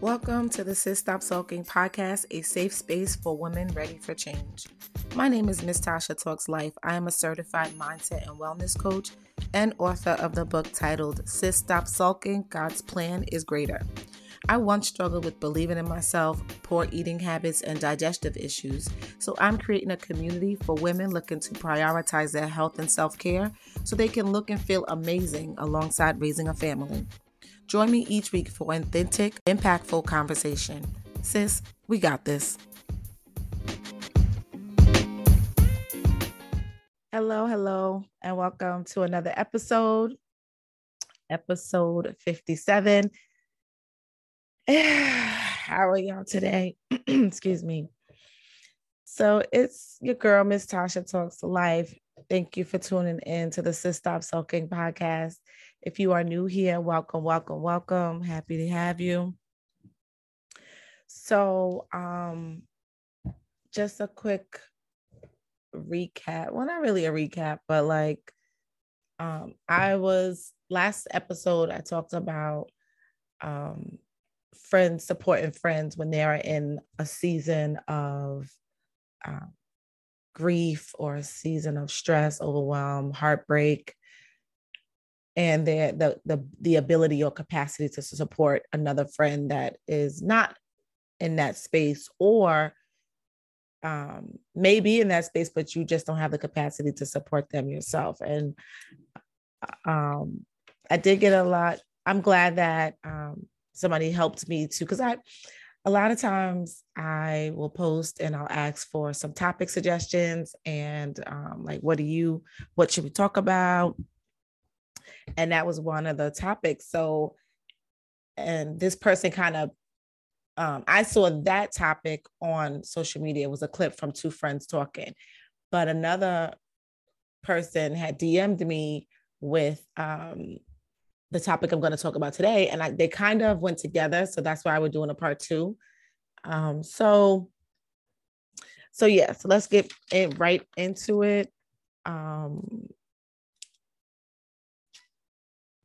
Welcome to the Sis Stop Sulking podcast, a safe space for women ready for change. My name is Miss Tasha Talks Life. I am a certified mindset and wellness coach and author of the book titled Sis Stop Sulking God's Plan is Greater. I once struggled with believing in myself, poor eating habits, and digestive issues. So I'm creating a community for women looking to prioritize their health and self care so they can look and feel amazing alongside raising a family. Join me each week for authentic, impactful conversation. Sis, we got this. Hello, hello, and welcome to another episode, episode 57. How are y'all today? Excuse me. So it's your girl, Miss Tasha Talks to Life. Thank you for tuning in to the Sis Stop Sulking podcast. If you are new here, welcome, welcome, welcome. Happy to have you. So, um, just a quick recap. Well, not really a recap, but like, um, I was last episode, I talked about um, friends supporting friends when they are in a season of um, grief or a season of stress, overwhelm, heartbreak, and the, the the the ability or capacity to support another friend that is not in that space or um, maybe in that space but you just don't have the capacity to support them yourself and um, i did get a lot i'm glad that um, somebody helped me too because i a lot of times I will post and I'll ask for some topic suggestions and um, like, what do you, what should we talk about? And that was one of the topics. So and this person kind of um, i saw that topic on social media. It was a clip from two friends talking but another person had dm'd me with um, the topic i'm going to talk about today and I, they kind of went together. So that's why we're doing a part two. Um, so so yeah so let's get it right into it. Um,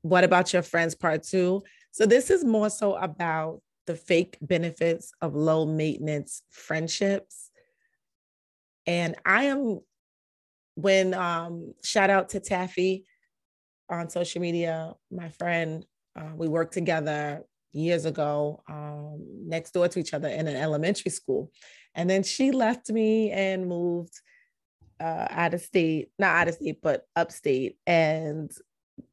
what about your friends part two? So this is more so about the fake benefits of low maintenance friendships. And I am when um shout out to Taffy on social media, my friend, uh, we worked together years ago um, next door to each other in an elementary school. And then she left me and moved uh, out of state, not out of state, but upstate. And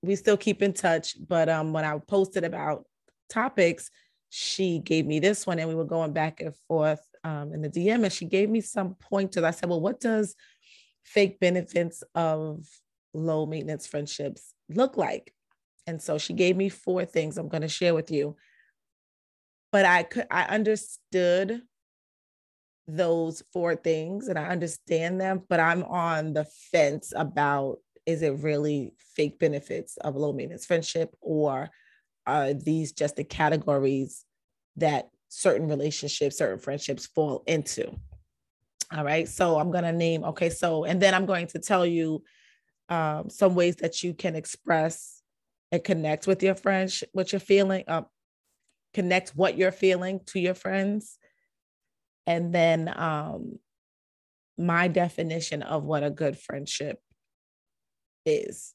we still keep in touch. But um, when I posted about topics, she gave me this one, and we were going back and forth um, in the DM, and she gave me some pointers. I said, "Well, what does fake benefits of low maintenance friendships look like?" And so she gave me four things I'm going to share with you. But I could, I understood those four things and I understand them, but I'm on the fence about is it really fake benefits of low maintenance friendship or are these just the categories that certain relationships certain friendships fall into? All right so i'm going to name okay so and then i'm going to tell you um, some ways that you can express and connect with your friends what you're feeling uh, connect what you're feeling to your friends. And then um, my definition of what a good friendship is.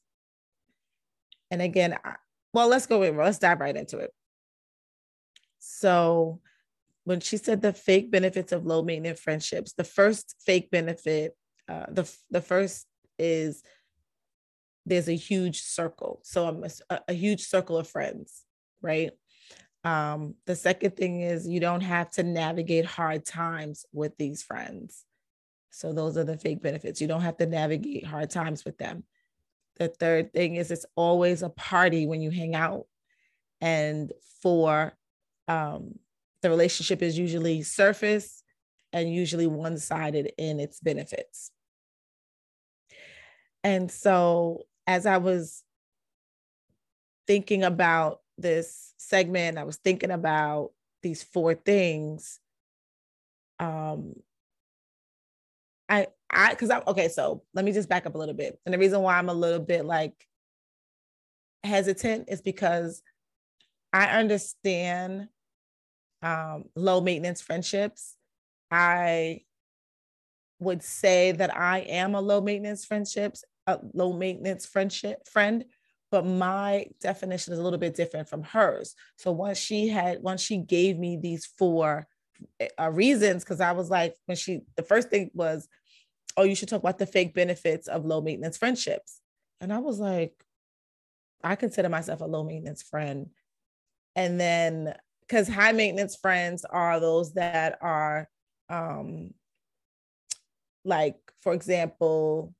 And again, I, well, let's go in. Let's dive right into it. So, when she said the fake benefits of low maintenance friendships, the first fake benefit, uh, the the first is there's a huge circle. So I'm a, a huge circle of friends, right? Um, the second thing is you don't have to navigate hard times with these friends. So those are the fake benefits. You don't have to navigate hard times with them. The third thing is it's always a party when you hang out. And four, um, the relationship is usually surface and usually one sided in its benefits. And so, as I was thinking about this segment, I was thinking about these four things. Um, I I because I'm okay. So let me just back up a little bit. And the reason why I'm a little bit like hesitant is because I understand um, low maintenance friendships. I would say that I am a low maintenance friendships, a low maintenance friendship friend, but my definition is a little bit different from hers. So once she had, once she gave me these four uh, reasons, because I was like, when she, the first thing was, oh, you should talk about the fake benefits of low maintenance friendships. And I was like, I consider myself a low maintenance friend. And then, because high maintenance friends are those that are, um, like, for example,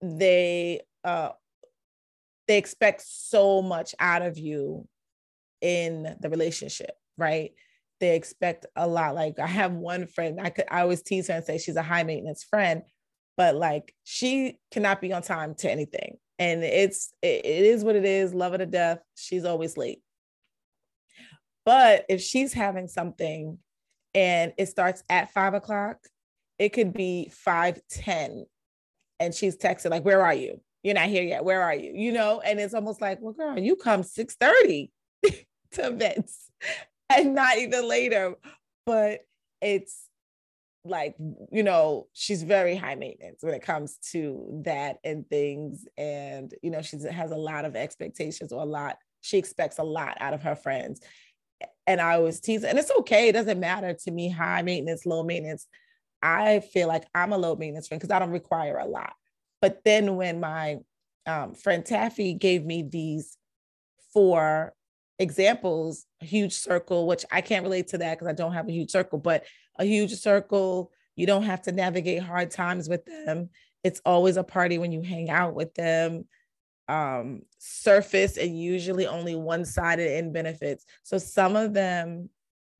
they uh, they expect so much out of you in the relationship, right? They expect a lot. Like I have one friend, I could I always tease her and say she's a high maintenance friend, but like she cannot be on time to anything. And it's it, it is what it is, love her to death. She's always late. But if she's having something and it starts at five o'clock, it could be five ten, and she's texting like, "Where are you? You're not here yet. Where are you?" You know, and it's almost like, "Well, girl, you come six thirty to events, and not even later." But it's like you know she's very high maintenance when it comes to that and things. And you know she has a lot of expectations or a lot she expects a lot out of her friends. And i always tease and it's okay. It doesn't matter to me. High maintenance low maintenance. I feel like i'm a low maintenance friend because i don't require a lot. But then when my um, friend taffy gave me these four examples a huge circle which i can't relate to that because i don't have a huge circle but a huge circle. You don't have to navigate hard times with them. It's always a party when you hang out with them. Um, surface and usually only one-sided in benefits. So some of them,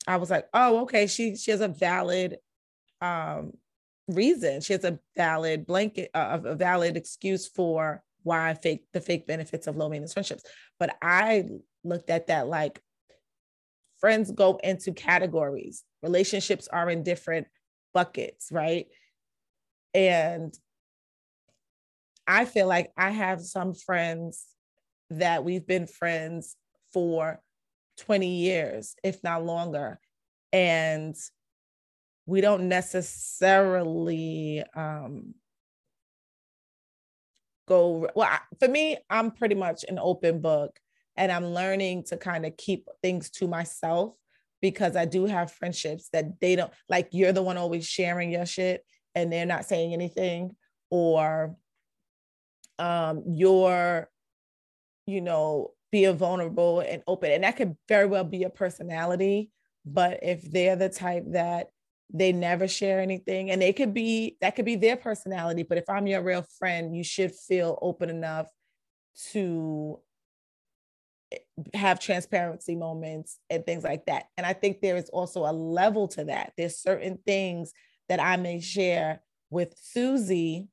I was like, oh, okay, she she has a valid um, reason. She has a valid blanket, uh, a valid excuse for why fake the fake benefits of low maintenance friendships. But I looked at that like friends go into categories. Relationships are in different buckets right? And i feel like i have some friends that we've been friends for 20 years if not longer. And we don't necessarily um, go well for me i'm pretty much an open book and I'm learning to kind of keep things to myself because I do have friendships that they don't like you're the one always sharing your shit and they're not saying anything or um you're you know being vulnerable and open. And that could very well be a personality but if they're the type that they never share anything and they could be that could be their personality but if i'm your real friend you should feel open enough to have transparency moments and things like that. And I think there is also a level to that. There's certain things that I may share with Susie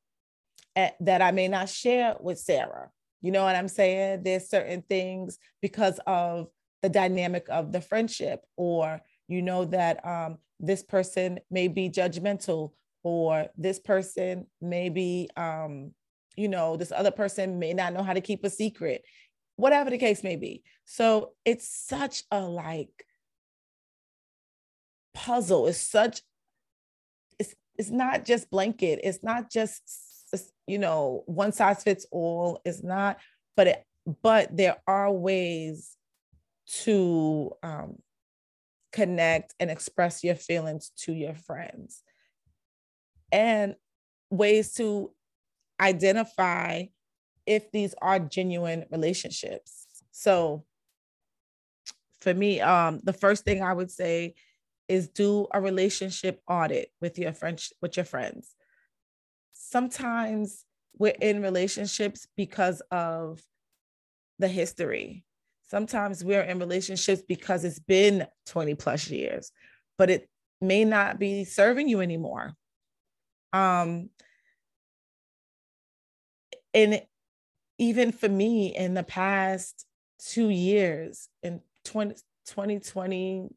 at, that I may not share with Sarah. You know what I'm saying? There's certain things because of the dynamic of the friendship, or you know that um, this person may be judgmental, or this person may be, um, you know, this other person may not know how to keep a secret whatever the case may be. So it's such a like puzzle. It's such it's it's not just blanket. It's not just you know one size fits all. It's not, but it but there are ways to um, connect and express your feelings to your friends and ways to identify if these are genuine relationships. So for me, um, the first thing I would say is do a relationship audit with your friends with your friends. Sometimes we're in relationships because of the history. Sometimes we're in relationships because it's been 20 plus years, but it may not be serving you anymore. Um, and even for me in the past two years in 20, 2020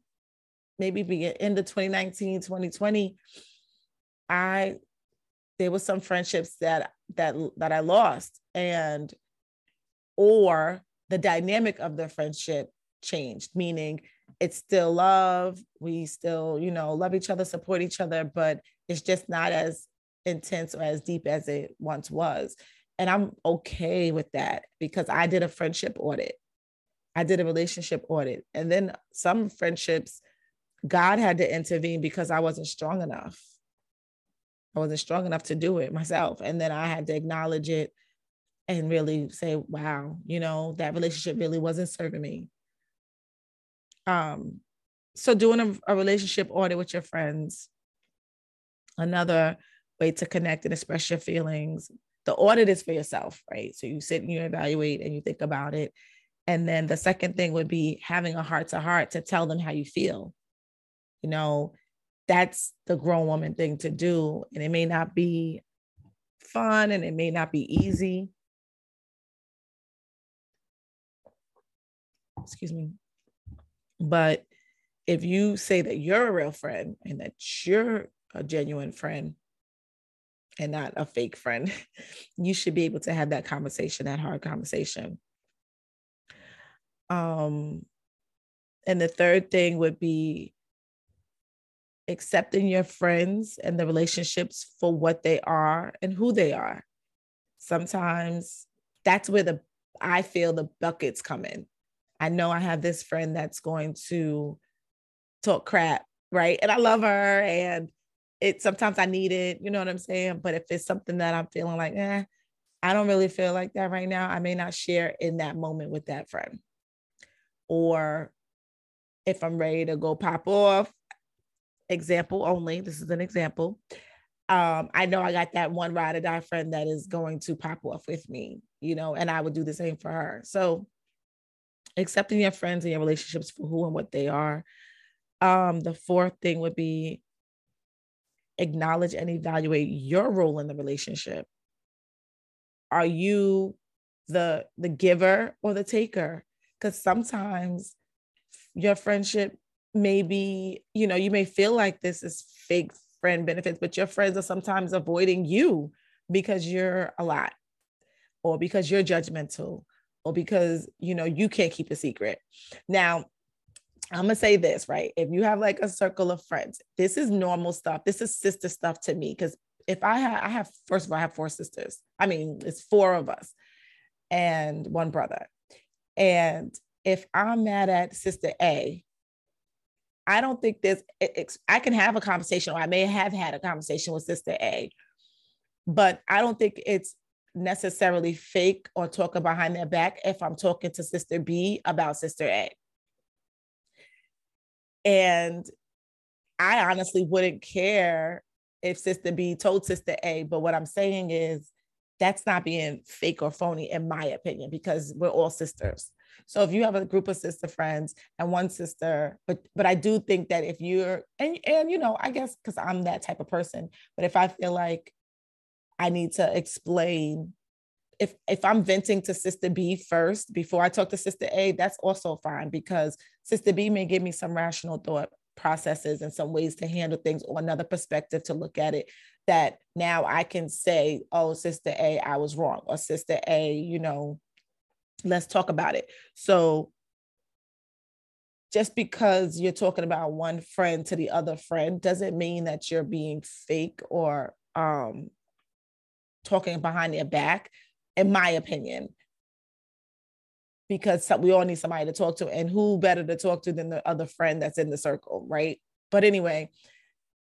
maybe be end of 2019 2020 i there was some friendships that that that i lost and or the dynamic of the friendship changed, meaning it's still love. We still, you know, love each other, support each other, but it's just not as intense or as deep as it once was. And I'm okay with that because I did a friendship audit. I did a relationship audit. And then some friendships, God had to intervene because I wasn't strong enough. I wasn't strong enough to do it myself. And then I had to acknowledge it and really say, wow, you know, that relationship really wasn't serving me. Um, so doing a, a relationship audit with your friends, another way to connect and express your feelings. The audit is for yourself, right? So you sit and you evaluate and you think about it. And then the second thing would be having a heart to heart to tell them how you feel. You know, that's the grown woman thing to do. And it may not be fun and it may not be easy. Excuse me. But if you say that you're a real friend and that you're a genuine friend and not a fake friend, you should be able to have that conversation, that hard conversation. Um, and the third thing would be accepting your friends and the relationships for what they are and who they are. Sometimes that's where the I feel the buckets come in. I know I have this friend that's going to talk crap, right? And I love her and it sometimes I need it, you know what I'm saying? But if it's something that I'm feeling like, eh, I don't really feel like that right now, I may not share in that moment with that friend. Or if I'm ready to go pop off, example only, this is an example. Um, I know I got that one ride or die friend that is going to pop off with me, you know, and I would do the same for her. So accepting your friends and your relationships for who and what they are. Um, the fourth thing would be acknowledge and evaluate your role in the relationship. Are you the the giver or the taker? Because sometimes your friendship may be, you know, you may feel like this is fake friend benefits, but your friends are sometimes avoiding you because you're a lot or because you're judgmental or because you know you can't keep a secret now i'm gonna say this right? If you have like a circle of friends this is normal stuff. This is sister stuff to me because if i i have first of all i have four sisters. I mean it's four of us and one brother. And if i'm mad at sister a I don't think there's, I can have a conversation, or I may have had a conversation with Sister A, but I don't think it's necessarily fake or talking behind their back if I'm talking to Sister B about Sister A. And I honestly wouldn't care if Sister B told Sister A, but what I'm saying is that's not being fake or phony, in my opinion, because we're all sisters. So if you have a group of sister friends and one sister, but but I do think that if you're and and you know, I guess because I'm that type of person, but if I feel like I need to explain if if I'm venting to sister B first before I talk to sister A, that's also fine because sister B may give me some rational thought processes and some ways to handle things or another perspective to look at it that now I can say, oh, sister A, I was wrong, or sister A, you know, let's talk about it. So just because you're talking about one friend to the other friend doesn't mean that you're being fake or um talking behind their back, in my opinion. Because we all need somebody to talk to, and who better to talk to than the other friend that's in the circle, right? But anyway,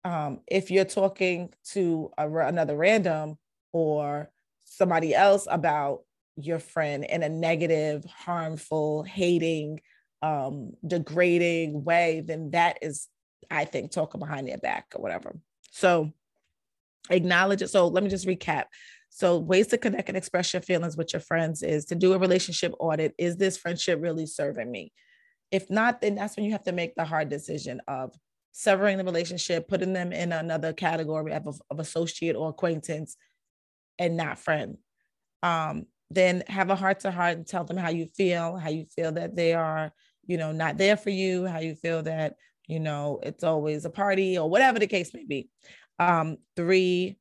um, if you're talking to a, another random or somebody else about your friend in a negative, harmful, hating, um, degrading way, then that is, I think, talking behind their back or whatever. So acknowledge it. So let me just recap. So ways to connect and express your feelings with your friends is to do a relationship audit. Is this friendship really serving me? If not, then that's when you have to make the hard decision of severing the relationship, putting them in another category of, of associate or acquaintance and not friend. Um, then have a heart to heart and tell them how you feel, how you feel that they are, you know, not there for you, how you feel that, you know, it's always a party or whatever the case may be. Um, three,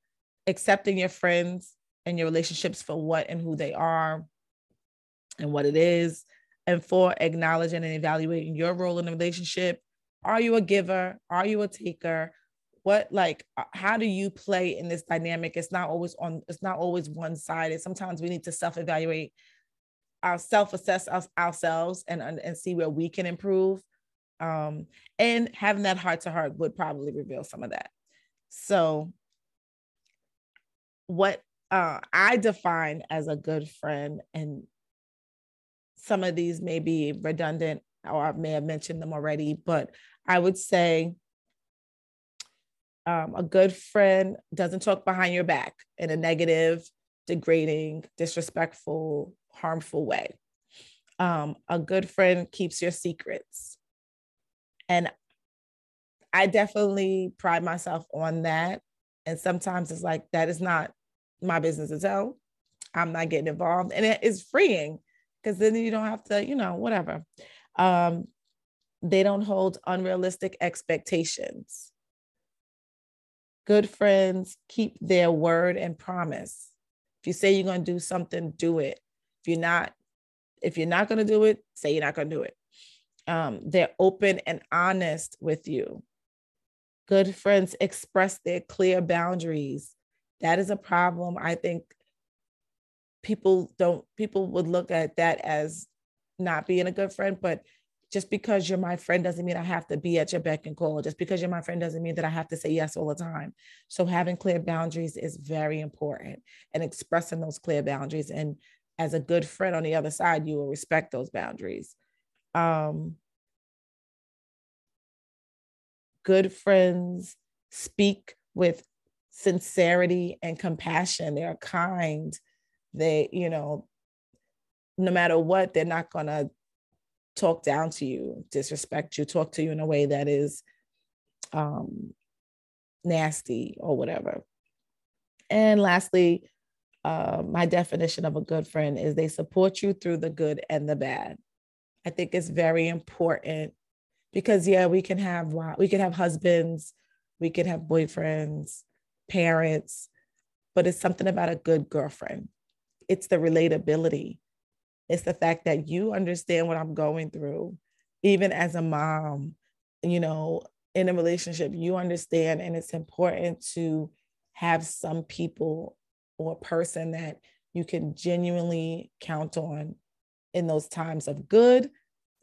accepting your friends and your relationships for what and who they are and what it is. and four, acknowledging and evaluating your role in the relationship. Are you a giver? Are you a taker? What like uh, how do you play in this dynamic? It's not always on, it's not always one-sided. Sometimes we need to self-evaluate our self-assess us, ourselves and, and see where we can improve. Um, and having that heart to heart would probably reveal some of that. So what uh, I define as a good friend, and some of these may be redundant or I may have mentioned them already, but I would say um, a good friend doesn't talk behind your back in a negative, degrading, disrespectful, harmful way. Um, a good friend keeps your secrets. And I definitely pride myself on that. And sometimes it's like, that is not my business to tell. I'm not getting involved. And it is freeing because then you don't have to, you know, whatever. Um, they don't hold unrealistic expectations. Good friends keep their word and promise. If you say you're going to do something, do it. If you're not, if you're not going to do it, say you're not going to do it. Um, they're open and honest with you. Good friends express their clear boundaries that is a problem. I think people don't, people would look at that as not being a good friend, but just because you're my friend doesn't mean I have to be at your beck and call. Just because you're my friend doesn't mean that I have to say yes all the time. So having clear boundaries is very important and expressing those clear boundaries. And as a good friend on the other side, you will respect those boundaries. Um, good friends speak with sincerity and compassion. They're kind. They, you know, no matter what, they're not going to talk down to you, disrespect you, talk to you in a way that is um, nasty or whatever. And lastly, uh, my definition of a good friend is they support you through the good and the bad. I think it's very important because yeah, we can have we can have husbands, we can have boyfriends, parents, but it's something about a good girlfriend. It's the relatability. It's the fact that you understand what I'm going through, even as a mom, you know, in a relationship, you understand. And it's important to have some people or person that you can genuinely count on in those times of good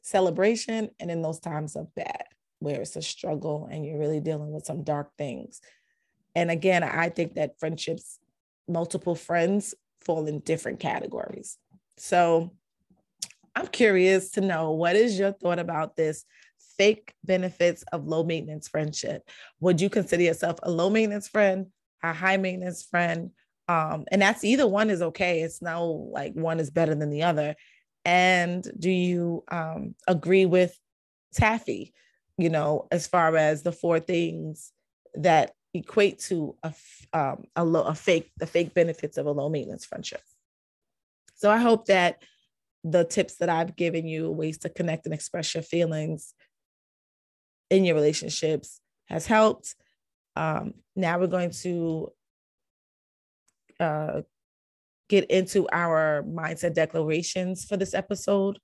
celebration and in those times of bad, where it's a struggle and you're really dealing with some dark things. And again, I think that friendships, multiple friends fall in different categories. So I'm curious to know what is your thought about this fake benefits of low maintenance friendship? Would you consider yourself a low maintenance friend, a high maintenance friend? Um, and that's either one is okay. It's no like one is better than the other. And do you um, agree with Taffy, you know, as far as the four things that equate to a um, a, a fake the fake benefits of a low maintenance friendship. So I hope that the tips that I've given you, ways to connect and express your feelings in your relationships, has helped. Um, now we're going to uh, get into our mindset declarations for this episode.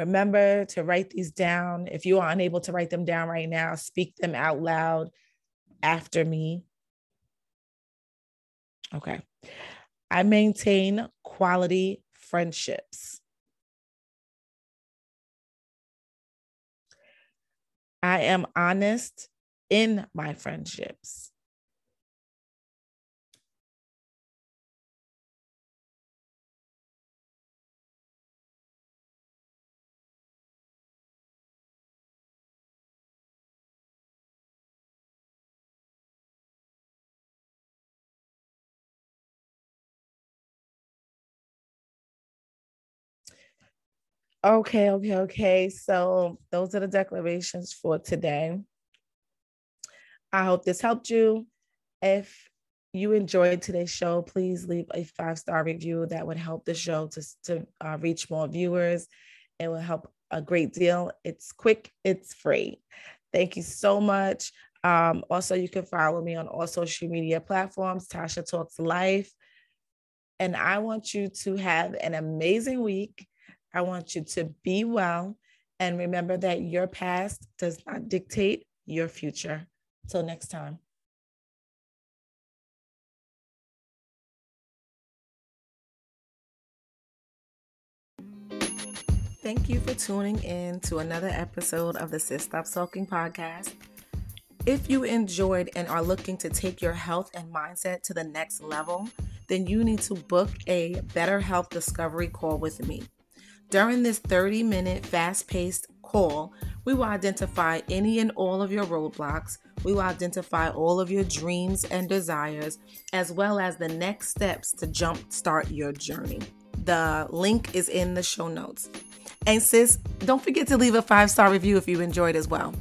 Remember to write these down. If you are unable to write them down right now, speak them out loud after me. Okay. I maintain quality friendships. I am honest in my friendships. Okay, okay, okay. So those are the declarations for today. I hope this helped you. If you enjoyed today's show, please leave a five star review. That would help the show to, to uh, reach more viewers. It will help a great deal. It's quick, it's free. Thank you so much. Um, also, you can follow me on all social media platforms, Tasha Talks Life. And I want you to have an amazing week. I want you to be well. And remember that your past does not dictate your future. Till next time. Thank you for tuning in to another episode of the Sis Stop Sulking podcast. If you enjoyed and are looking to take your health and mindset to the next level, then you need to book a better health discovery call with me. During this 30 minute fast paced call, we will identify any and all of your roadblocks. We will identify all of your dreams and desires, as well as the next steps to jumpstart your journey. The link is in the show notes. And sis, don't forget to leave a five star review if you enjoyed as well.